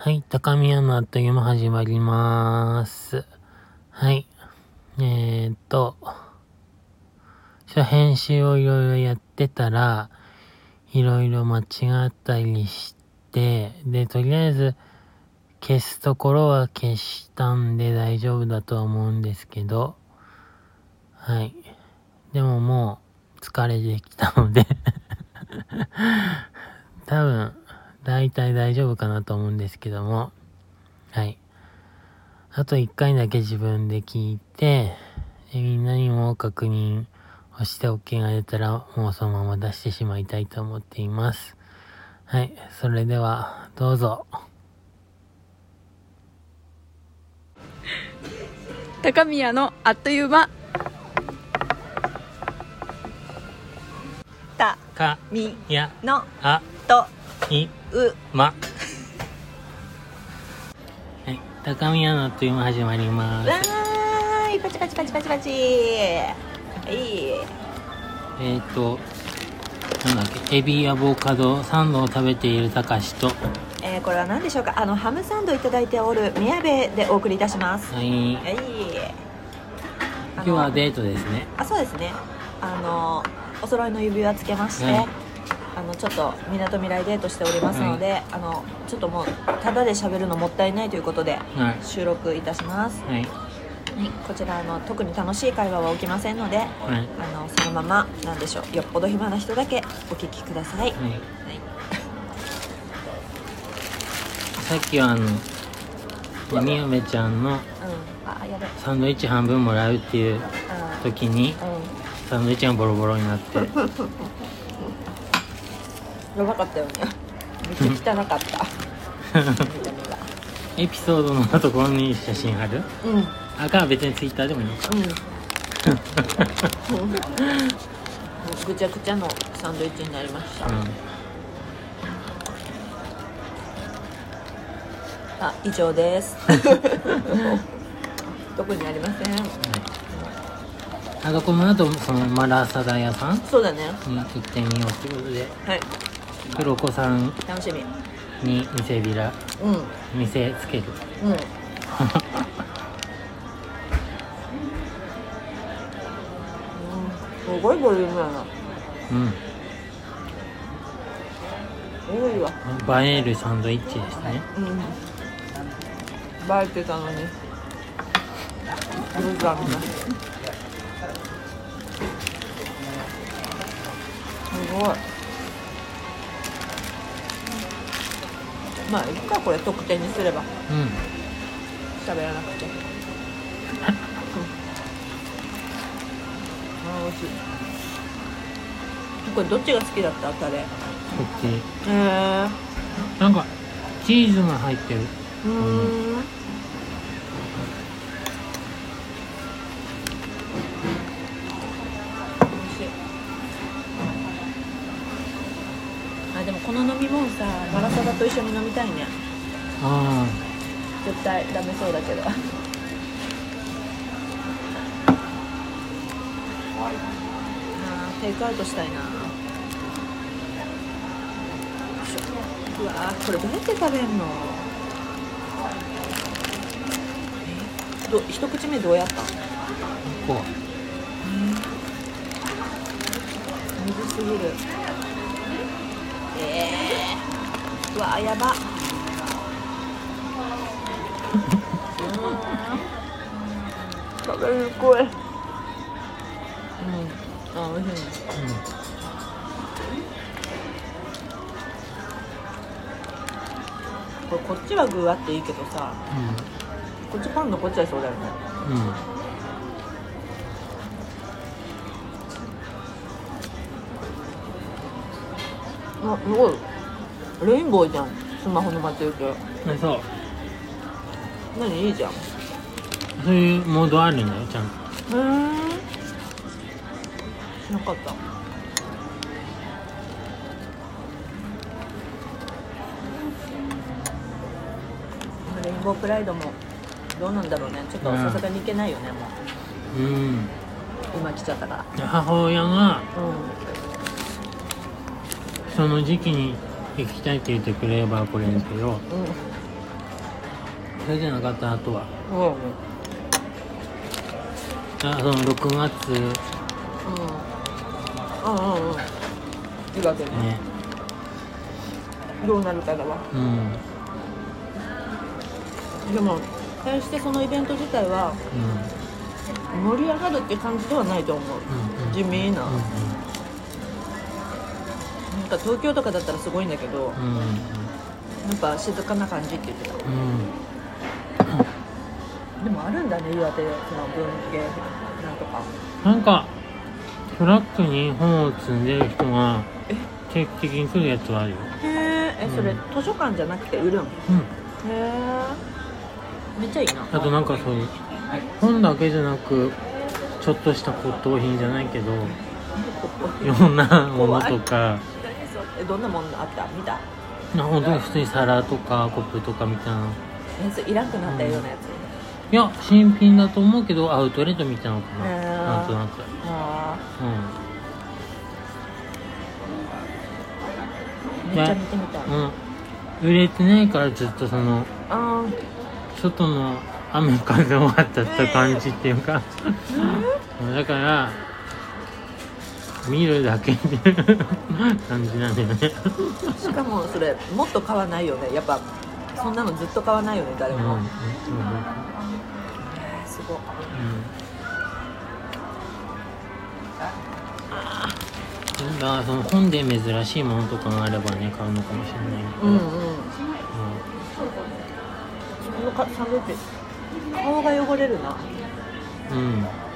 はい、高宮のあっという間始まります。はい。えー、っと、ちょ編集をいろいろやってたら、いろいろ間違ったりして、で、とりあえず、消すところは消したんで大丈夫だとは思うんですけど、はい。でももう、疲れてきたので、多分、大体大丈夫かなと思うんですけども、はい。あと1回だけ自分で聞いて、でみんなにも確認をして OK が出たら、もうそのまま出してしまいたいと思っています。はい。それでは、どうぞ。高宮のあっという間たか、みや、のあ、とい、うま。はい。高宮のあっという間始まりますわ。ーいパチパチパチパチパチはいえーと、なんだっけ、エビアボカドサンドを食べているたかしと、えー、これは何でしょうか？あのハムサンドいただいておる宮部でお送りいたしますはい。はい今日はデートですね。あそうですねあのお揃いの指輪つけまして、はいあのちょっとみなとみらいデートしておりますので、あのちょっともうただで喋るのもったいないということではい。収録いたします、はい。はい、こちらあの特に楽しい会話は起きませんのではい。あのそのままなんでしょう。よっぽど暇な人だけお聞きください、はい。はい。さっきはあの、みやめちゃんのサンドイッチ半分もらうっていうあ時に、うサンドイッチがボロボロになって、ん やばかったよね。めっちゃ汚かった。エピソードのところに写真貼る？うん。うんあかん別にツイッターでもいいの。か。ぐちゃぐちゃのサンドイッチになりました、うん。あ以上です。特にありません？あとこの後、そのマラサダ屋さん？そうだね。に行ってみようってことで、はい黒子さん楽しみ。に店びら、うん。うん店つける。うん。すごいボリュームやな。うん。多いわ。映えるサンドイッチですね。うん。映えてたのに。無残なすごいまあいいかこれ特典にすればうん。喋らなくて。うん。あー美味しい。これどっちが好きだった？タレ。へこっち。えなんか、チーズが入ってる。うーん美味しいあでもこの飲み物さマラサダと一緒に飲みたいね。あ絶対ダメそうだけど。あーテイクアウトしたいな。うわーこれどうやって食べんの？えど一口目どうやった？んあ、こう。水すぎるえー、うわーやば。食べる声うん。あ美味しいね。これこっちは具あっていいけどさ。こっちパン残っちゃいそうだよね。うん。うん。あすごいレインボーじゃん。スマホの待ち受け。あそう。何？いいじゃん。へそういうモードあるんだよ、ちゃんと。え知らなかった。レインボープライドもどうなんだろうね。ちょっとさすがにいけないよね、もう。うん。今来ちゃったから。で母親が、うその時期に行きたいって言ってくれればこれですけど、んうん。それじゃなかったあとは。うん。うんあその6月。ねうんうんうん。岩手ね。どうなるかだわ。うん。でも対してそのイベント自体はうん。盛り上がるって感じではないと思う。うんうん地味な、うな。んか東京とかだったらすごいんだけど、んうん。うんやっぱ静かな感じって言ってた。うんでもあるんだね岩手その文芸なんとか。なんかトラックに本を積んでる人がえ？定期的に来るやつはあるよ。へええそれ、うん図書館じゃなくて売るん？へうん。えめっちゃいいな。あとなんかそういう本だけじゃなくちょっとした骨董品じゃないけどいろんなものとかえどんなものあった？見た？な本当に普通に皿とかコップとかみた。いなえそれいらんくなったようなやつ、いや新品だと思うけどアウトレットみたいなのかな、へー。なんとなく。あうーめっちゃ見てみたい、ん、うん、売れてないからずっとそのあ外の雨風を当たった感じっていうか、だから見るだけっていう感じなんだよね。ーしかもそれもっと買わないよね。やっぱそんなのずっと買わないよね誰も、うんうんすごい。うん。だからその本で珍しいものとかがあればね買うのかもしれないけど、うんうん。うこのか顔が汚れるな。んうん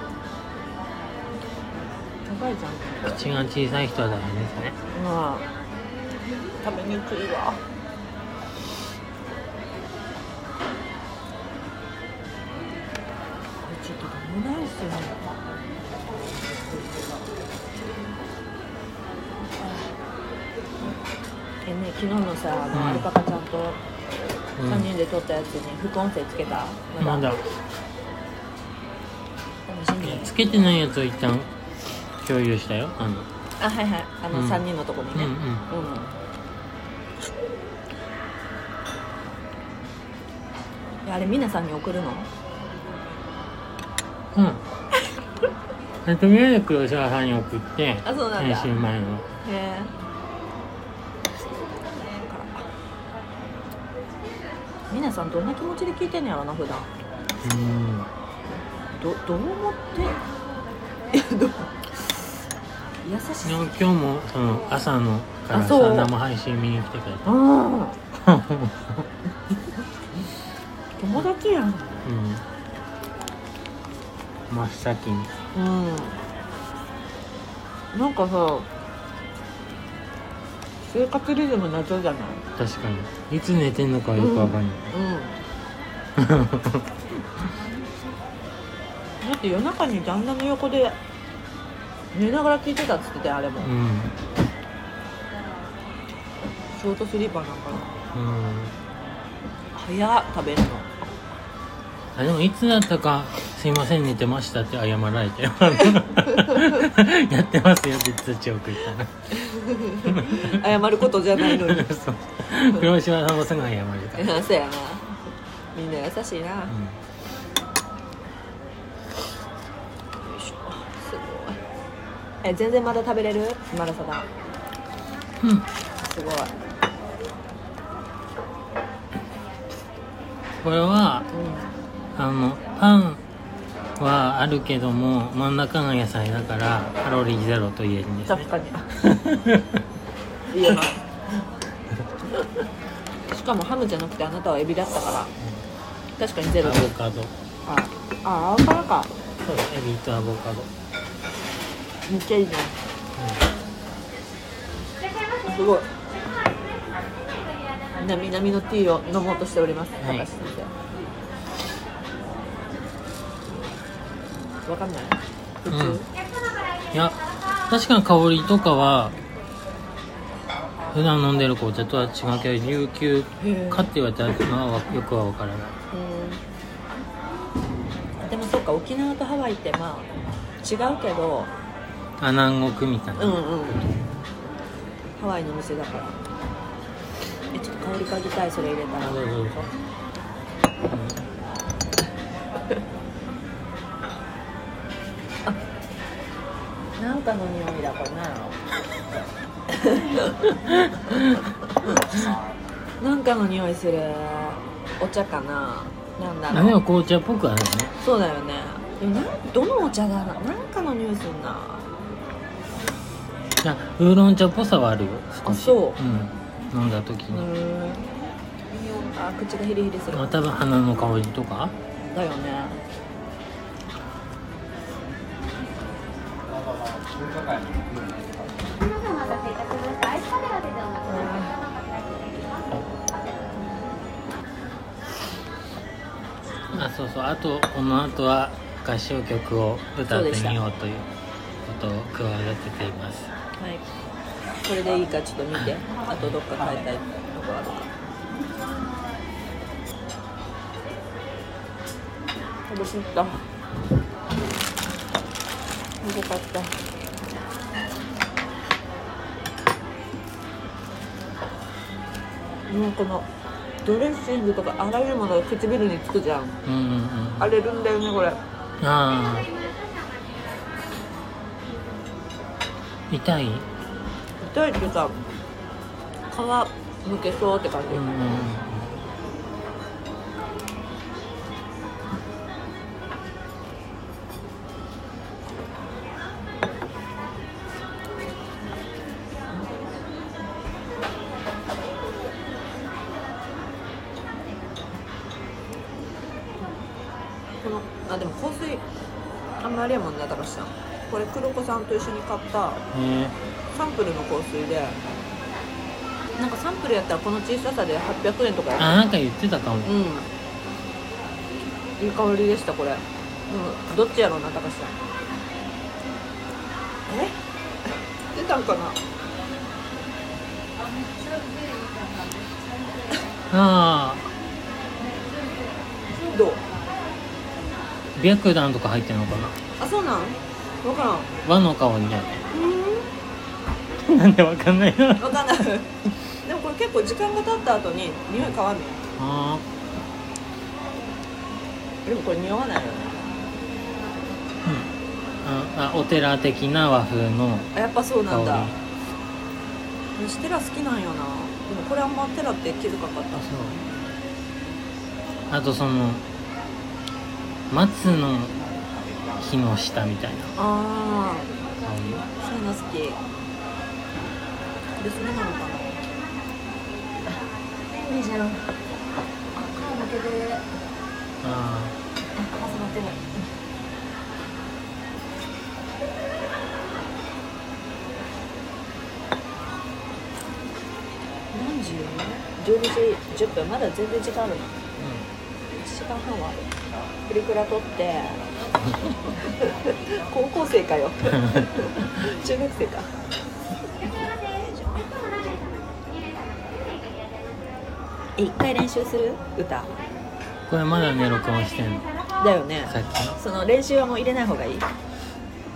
高いじゃん口が小さい人は大変ですねまあ食べにくいわ。ちょっとどうないっすよね。えね昨日のさあの、うん。アルパカちゃんとうん。3人で撮ったやつに副音声つけた。まだ楽しみ。つけてないやつを一旦共有したよ。あのあはいはい。あのうん。3人のとこにね。うんうん。うん。いやあれ皆さんに送るの？うん。でとりあえず黒沢さんに送ってあそうなんだ。編集前の。へえ皆さんどんな気持ちで聞いてんのやろな普段。うん。どどう思って？ど う優しい。今日もその朝のからさ生配信見に来てくれた。うん 友達やん。うん。真っ先に。うん。なんかさ生活リズム謎じゃない？確かに。いつ寝てんのかよくわかんない、うん。だって夜中に旦那の横で寝ながら聞いてたっつっててあれも、うん。ショートスリーパーなんかな。うん。早っ食べるの。あでもいつだったか「すいません寝てました」って謝られて。やってますよって通知送ったら謝ることじゃないのに。黒島さんもすぐ謝るから、そうやな。みんな優しいな、ようんえ全然まだ食べれる？マラサダうん、すごい。これはうあのパンはあるけども真ん中が野菜だからカロリーゼロと言えるんですね。ん確かに。言えますしかもハムじゃなくてあなたはエビだったから。確かにゼアロボカド。ああ青からか。そうエビとアボカド、めっちゃい。いねすごい。なみなみのティーを飲もうとしております。はい。高橋先生。わかんない？普通、うん。いや確かに香りとかは普段飲んでる紅茶とは違うけど琉球かって言われたらまあよくは分からない。うん。でもそっか沖縄とハワイってまあ違うけどあ南国みたいな、うんうん。ハワイの店だから。えちょっと香り嗅ぎたいそれ入れたら。どうぞどうぞなんかの匂いだこれな。なんかの匂いする。お茶かな。なんだあろう紅茶っぽくあるね。そうだよね。でもなんどのお茶だろうなんかの匂いするなあウーロン茶っぽさはあるよ。少しあそう。うん。飲んだ時うに、あ口がヒリヒリする。まあ、多分花の香りとか。だよね。あそうそう。あとこの後は合唱曲を歌ってみようということを企てていますはい。これでいいかちょっと見て。あとどっか変えたいところあるか。楽しみった。よかった。もうこのドレッシングとかあらゆるものが唇につくじゃん。うんうんうん。荒れるんだよねこれ。ああ痛い？痛いってさ皮むけそうって感じ、うんこのあでも香水あんまりやもんな高橋さ。んこれ黒子さんと一緒に買ったサンプルの香水でなんかサンプルやったらこの小ささで800円とかやあなんか言ってたかも。うん。いい香りでしたこれ。うん。どっちやろうな高橋さん。え？出たんかな？ああどう？白檀とか入ってんのかな。あそうなん？分からん。和の香りねうなんでわかんないの？ん分かんない。でもこれ結構時間が経った後に匂い変わんねん。あでもこれ匂わないよね。ああお寺的な和風のあやっぱそうなんだ。香私テラ好きなんよな。でもこれあんまテラって気づかなかった。あとその松の木の下みたいな。ああそういうの好き。これそれなのかな？いいじゃん。あ顔向けて。ああ挟まって。る何時 ?12 時？10分。まだ全然時間あるの。あ1時間半はある。プリクラ撮って 高校生かよ。中学生か。え一回練習する？歌。これまだね録音してんの。だよね。さっき。のその練習はもう入れない方がいい？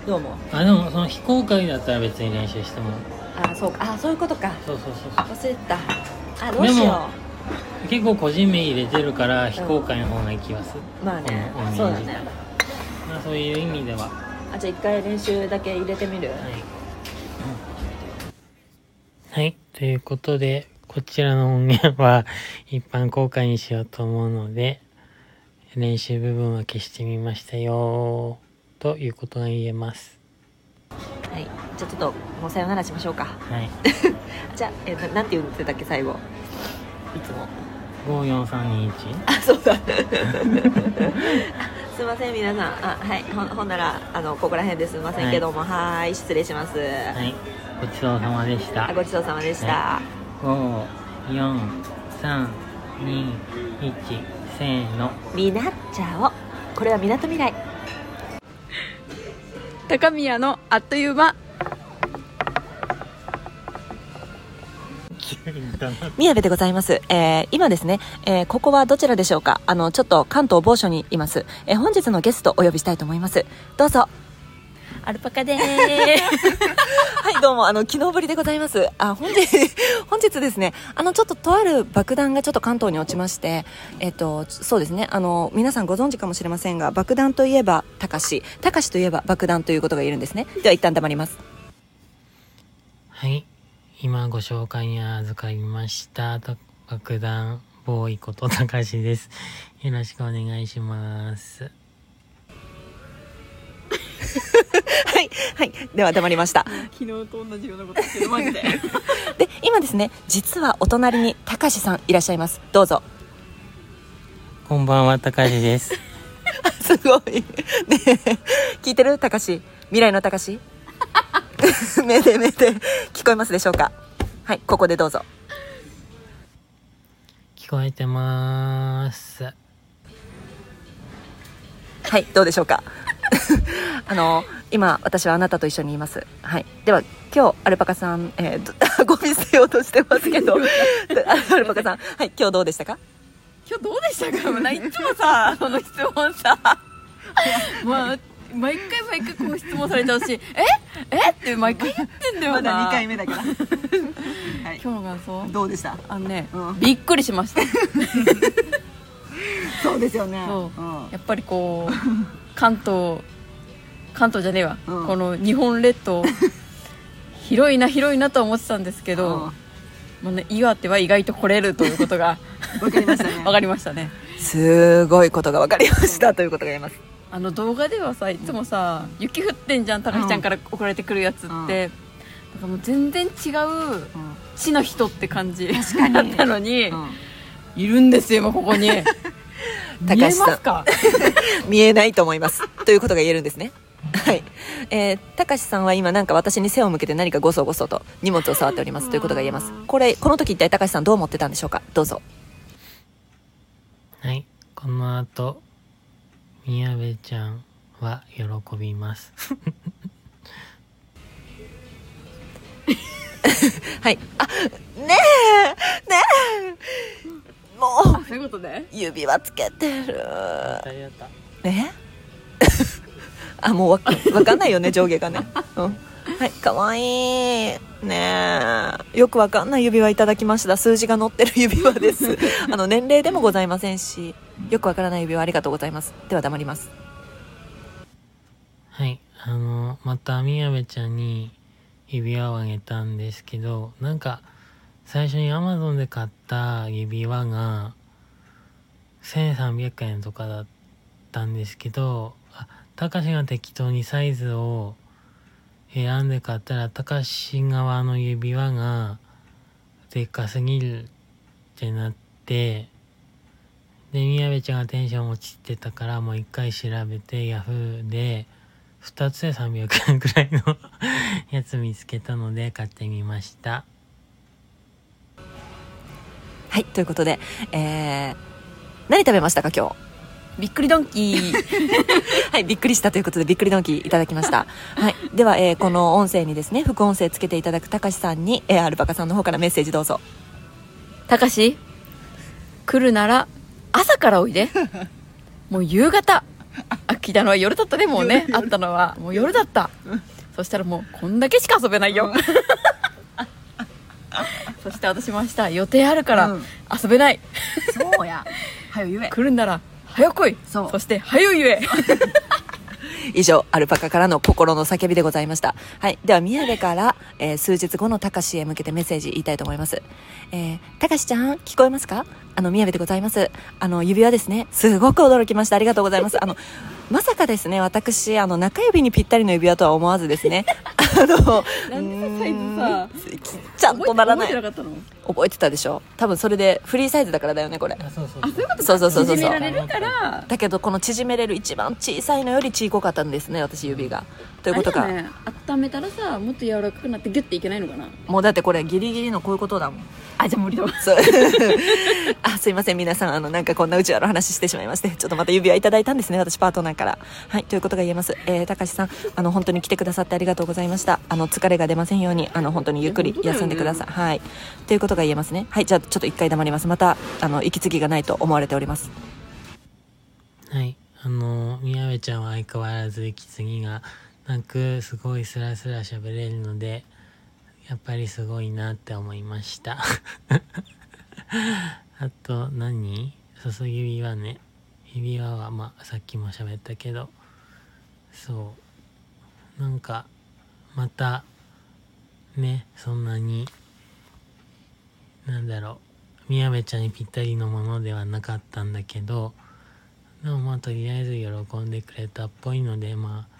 どう思う？あでもその非公開だったら別に練習しても。あそうか。あそういうことか。そうそうそう忘れてた。あどうしよでも結構個人名入れてるから非公開の方がいい気がする、うまあね。そうだねまあ、そういう意味では。はあじゃあ一回練習だけ入れてみる？い、はい、ということでこちらの音源は一般公開にしようと思うので練習部分は消してみましたよということが言えます。はいじゃあちょっともうさよならしましょうか。はい。じゃあ、えななんて言ってたっけ最後？いつも。54321あそうだ すいません皆さん。あはい。ほんほんならあのここら辺ですいませんけども。はーい失礼します、はい。ごちそうさまでした。あごちそうさまでした、は54321せーの。みなっちゃお。これはみなとみらい。高宮のあっという間宮部でございます。えー今ですね、えーここはどちらでしょうか？あの、ちょっと関東某所にいます。えー本日のゲストお呼びしたいと思います。どうぞ。アルパカでーす。はい、どうも、あの、昨日ぶりでございます。あ、本日、本日ですね、あの、ちょっととある爆弾がちょっと関東に落ちまして、えっと、そうですね、あの、皆さんご存知かもしれませんが、爆弾といえば、たかし、たかしといえば爆弾ということが言えるんですね。では、一旦黙ります。はい。今ご紹介に預かりました、と爆弾ボーイことたかしです。よろしくお願いします。はい、はい、では黙りました。昨日と同じようなことしてるマジで で、今ですね、実はお隣にたかしさんいらっしゃいます。どうぞ。こんばんは、たかしです。すごい。ねえ聞いてる？たかし未来のたかし 目で目で聞こえますでしょうか？はい、ここでどうぞ。聞こえてまーす。はい、どうでしょうか？あの、今、私はあなたと一緒にいます。はい。では、今日、アルパカさん、えーどゴミ捨てようとしてますけど、アルパカさん、はい、今日どうでしたか？今日どうでしたか？もうないつもさその質問さまあ毎回毎回この質問されちゃうし え？え？って毎回言ってんだよな。目だから。はい。今日がそう。どうでした？あのね、うん。びっくりしました。そうですよね。そう。うん。やっぱりこう関東関東じゃねえわ、うん。この日本列島。広いな広いなとは思ってたんですけど、もうね、岩手は意外と来れるということがわかりましたね。わかりましたね。すごいことが分かりました。ということが言えます。あの動画ではさいつもさ、雪降ってんじゃん高橋ちゃんから送られてくるやつって、うんなんかもう全然違う地の人って感じ確かにだったのに、うんいるんですよ今ここに 見え高橋さんますか見えないと思います。ということが言えるんですね。はい。えー、たかしさんは今なんか私に背を向けて何かごそごそと荷物を触っておりますということが言えます。これ、この時一体たかしさんどう思ってたんでしょうか？どうぞ。はい。この後、宮部ちゃんは喜びます。はい。あ、ねえねえもう、そういうことで指輪つけてる。やったやった。ね あ、もうわわかんないよね、上下がね。うん。はい、かわいい。ねえ。よくわかんない指輪いただきました。数字が載ってる指輪です。あの、年齢でもございませんし、よくわからない指輪ありがとうございます。では黙ります。はい。あの、また宮部ちゃんに指輪をあげたんですけど、なんか、最初に Amazon で買った指輪が、1300円とかだったんですけど、あ、たかしが適当にサイズを選んで買ったら、たかし側の指輪が、でっかすぎるってなって、で、宮部ちゃんがテンション落ちてたから、もう一回調べて、ヤフーで、2つで300円くらいの やつ見つけたので買ってみました。はい、ということで、えー、何食べましたか、今日？びっくりドンキー はい、びっくりしたということで、びっくりドンキーいただきました。はい。では、えーこの音声にですね、副音声つけていただくたかしさんに、えーアルパカさんの方からメッセージどうぞ。たかし？来るなら朝からおいで。もう夕方。あ聞いたのは夜だったねもうね。会ったのは。もう夜だった。そしたらもうこんだけしか遊べないよ。そして私も明日予定あるからうん。遊べない、そうや。はよ言え。来るなら早来い。そう。そして早言え 以上、アルパカからの心の叫びでございました。はい。では、宮部から、えー数日後のたかしへ向けてメッセージ言いたいと思います。えー、たかしちゃん、聞こえますか？あの、宮部でございます。あの、指輪ですね。すごく驚きました。ありがとうございます。あの、まさかですね、私、あの、中指にぴったりの指輪とは思わずですね。あの、なんでさサイズさちゃんとならない覚えて。なかったの覚えてたでしょ？多分それでフリーサイズだからだよね、これ。あ、そうそうあそういうことそうそうそうそう縮められるからだけど、この縮めれる一番小さいのより小さかったんですね、私指が。ということが。あれだね温めたらさもっと柔らかくなってギュッていけないのかな？もうだってこれギリギリのこういうことだもん。あじゃあ無理だわあすいません皆さんあのなんかこんなうちわの話してしまいましてちょっとまた指輪いただいたんですね私パートナーから。はいということが言えます。えー、高橋さんあの本当に来てくださってありがとうございました。あの疲れが出ませんようにあの本当にゆっくり休んでください、はい。ということが言えますね。はいじゃあちょっと一回黙ります。またあの息継ぎがないと思われております。はい。あの、宮部ちゃんは相変わらず息継ぎがなくすごいスラスラ喋れるのでやっぱりすごいなって思いました。あと何？注ぎ指輪ね指輪はまあさっきも喋ったけどそう。なんかまたねそんなになんだろう宮部ちゃんにぴったりのものではなかったんだけどでもまあとりあえず喜んでくれたっぽいのでまあ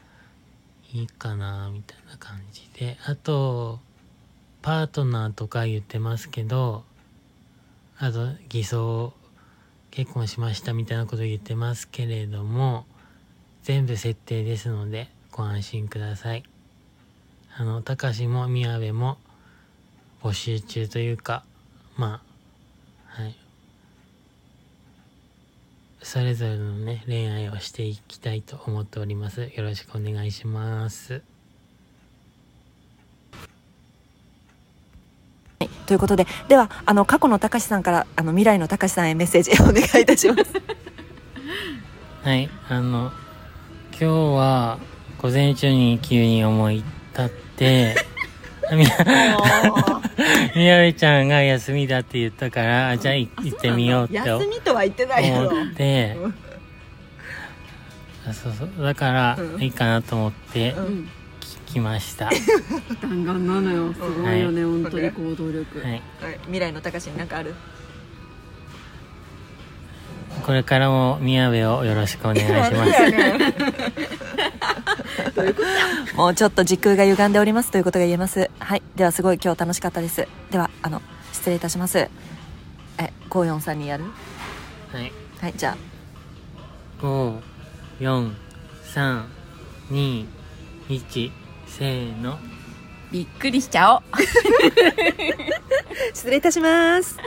いいかなみたいな感じで。あとパートナーとか言ってますけどあと偽装結婚しましたみたいなこと言ってますけれども全部設定ですのでご安心ください。あの高志も宮部も募集中というかまあはい。それぞれのね恋愛をしていきたいと思っております。よろしくお願いしますはい、ということでではあの過去のたかしさんからあの未来のたかしさんへメッセージ お願いいたします。はいあの今日は午前中に急に思い立ってみ みやべちゃんが休みだって言ったからあじゃあい行ってみようって思休みとは言ってないやろって。うん。あそうそう。だからうん。いいかなと思って聞きました、は 弾丸なのよ。すごいよね、本当に行動力、い。はい、未来のたかしに何かある？これからも宮部をよろしくお願いします。もうちょっと時空が歪んでおりますということが言えます。はい。ではすごい今日楽しかったです。ではあの失礼いたします。えゴーヨンさんにやる？はい。はいじゃあ。5 4 3 2 1せーの。びっくりしちゃおう。失礼いたします